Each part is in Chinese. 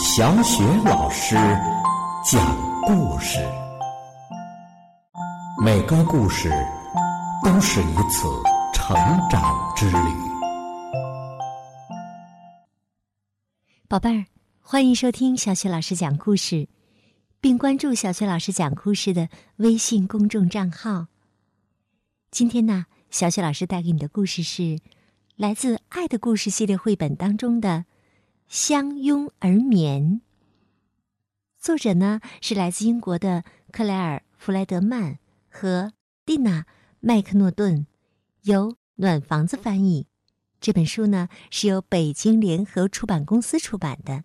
小雪老师讲故事，每个故事都是一次成长之旅。宝贝儿，欢迎收听小雪老师讲故事，并关注小雪老师讲故事的微信公众账号。今天呢，小雪老师带给你的故事是来自《爱的故事》系列绘本当中的。相拥而眠。作者呢是来自英国的克莱尔·弗莱德曼和蒂娜·麦克诺顿，由暖房子翻译。这本书呢是由北京联合出版公司出版的。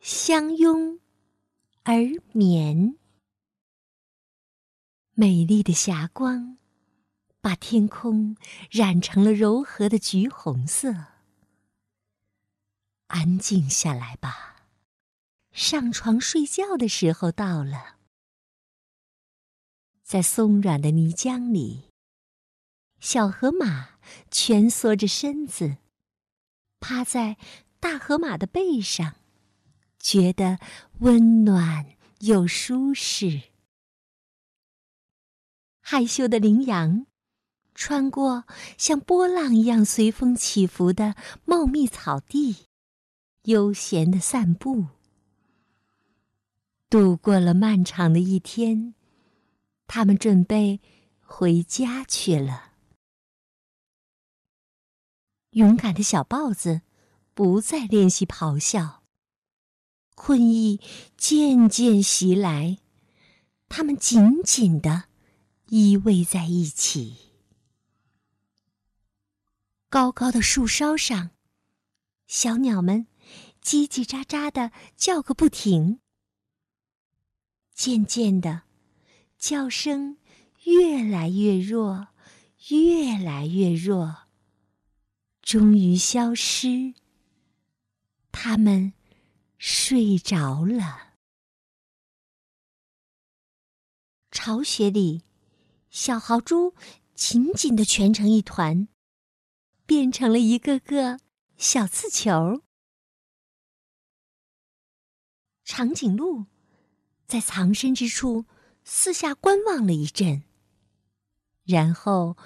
相拥而眠，美丽的霞光。把天空染成了柔和的橘红色。安静下来吧，上床睡觉的时候到了。在松软的泥浆里，小河马蜷缩着身子，趴在大河马的背上，觉得温暖又舒适。害羞的羚羊。穿过像波浪一样随风起伏的茂密草地，悠闲的散步。度过了漫长的一天，他们准备回家去了。勇敢的小豹子不再练习咆哮，困意渐渐袭来，他们紧紧的依偎在一起。高高的树梢上，小鸟们叽叽喳喳的叫个不停。渐渐的，叫声越来越弱，越来越弱，终于消失。它们睡着了。巢穴里，小豪猪紧紧的蜷成一团。变成了一个个小刺球。长颈鹿在藏身之处四下观望了一阵，然后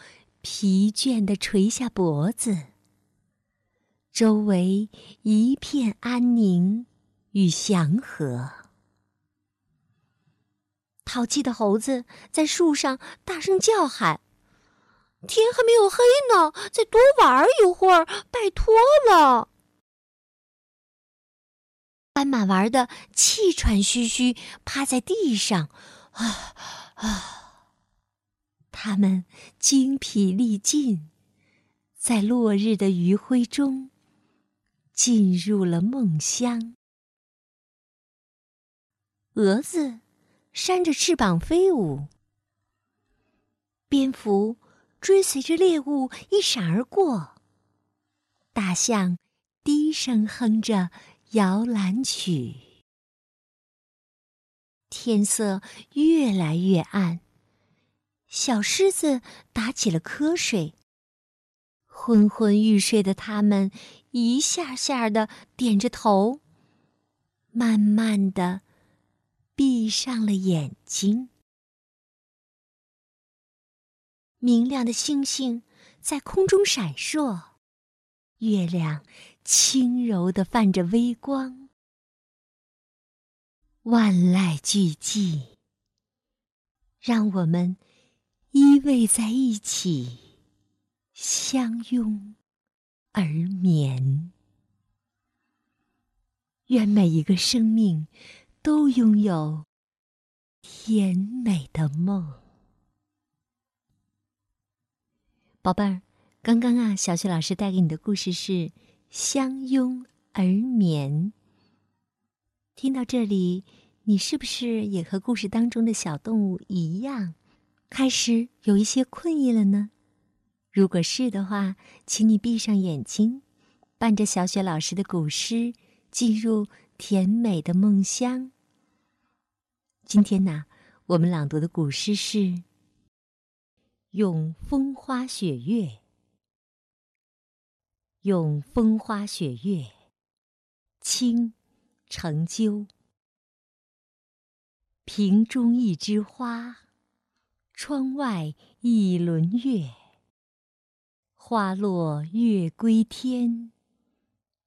疲倦的垂下脖子。周围一片安宁与祥和。淘气的猴子在树上大声叫喊。天还没有黑呢，再多玩一会儿，拜托了。斑马玩的气喘吁吁，趴在地上，啊啊！他们精疲力尽，在落日的余晖中进入了梦乡。蛾子扇着翅膀飞舞，蝙蝠。追随着猎物一闪而过。大象低声哼着摇篮曲。天色越来越暗，小狮子打起了瞌睡。昏昏欲睡的它们一下下的点着头，慢慢的闭上了眼睛。明亮的星星在空中闪烁，月亮轻柔的泛着微光。万籁俱寂，让我们依偎在一起，相拥而眠。愿每一个生命都拥有甜美的梦。宝贝儿，刚刚啊，小雪老师带给你的故事是《相拥而眠》。听到这里，你是不是也和故事当中的小动物一样，开始有一些困意了呢？如果是的话，请你闭上眼睛，伴着小雪老师的古诗，进入甜美的梦乡。今天呢，我们朗读的古诗是。咏风花雪月，咏风花雪月，清，程鸠。瓶中一枝花，窗外一轮月。花落月归天，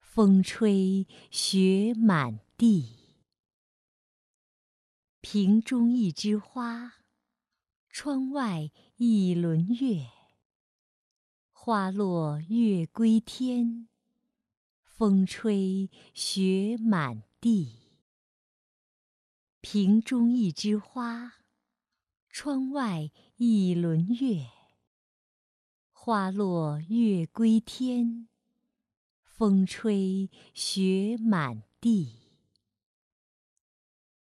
风吹雪满地。瓶中一枝花，窗外一轮月。花落月归天，风吹雪满地。瓶中一枝花，窗外一轮月。花落月归天，风吹雪满地。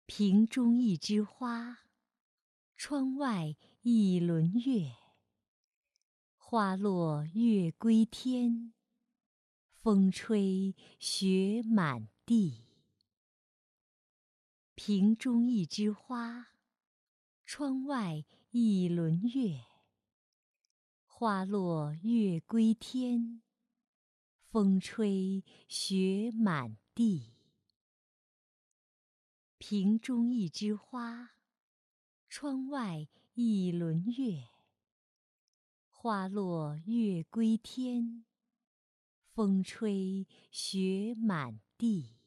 瓶中一枝花，窗外一轮月。花落月归天，风吹雪满地。瓶中一枝花，窗外一轮月。花落月归天，风吹雪满地。瓶中一枝花，窗外一轮月。花落月归天，风吹雪满地。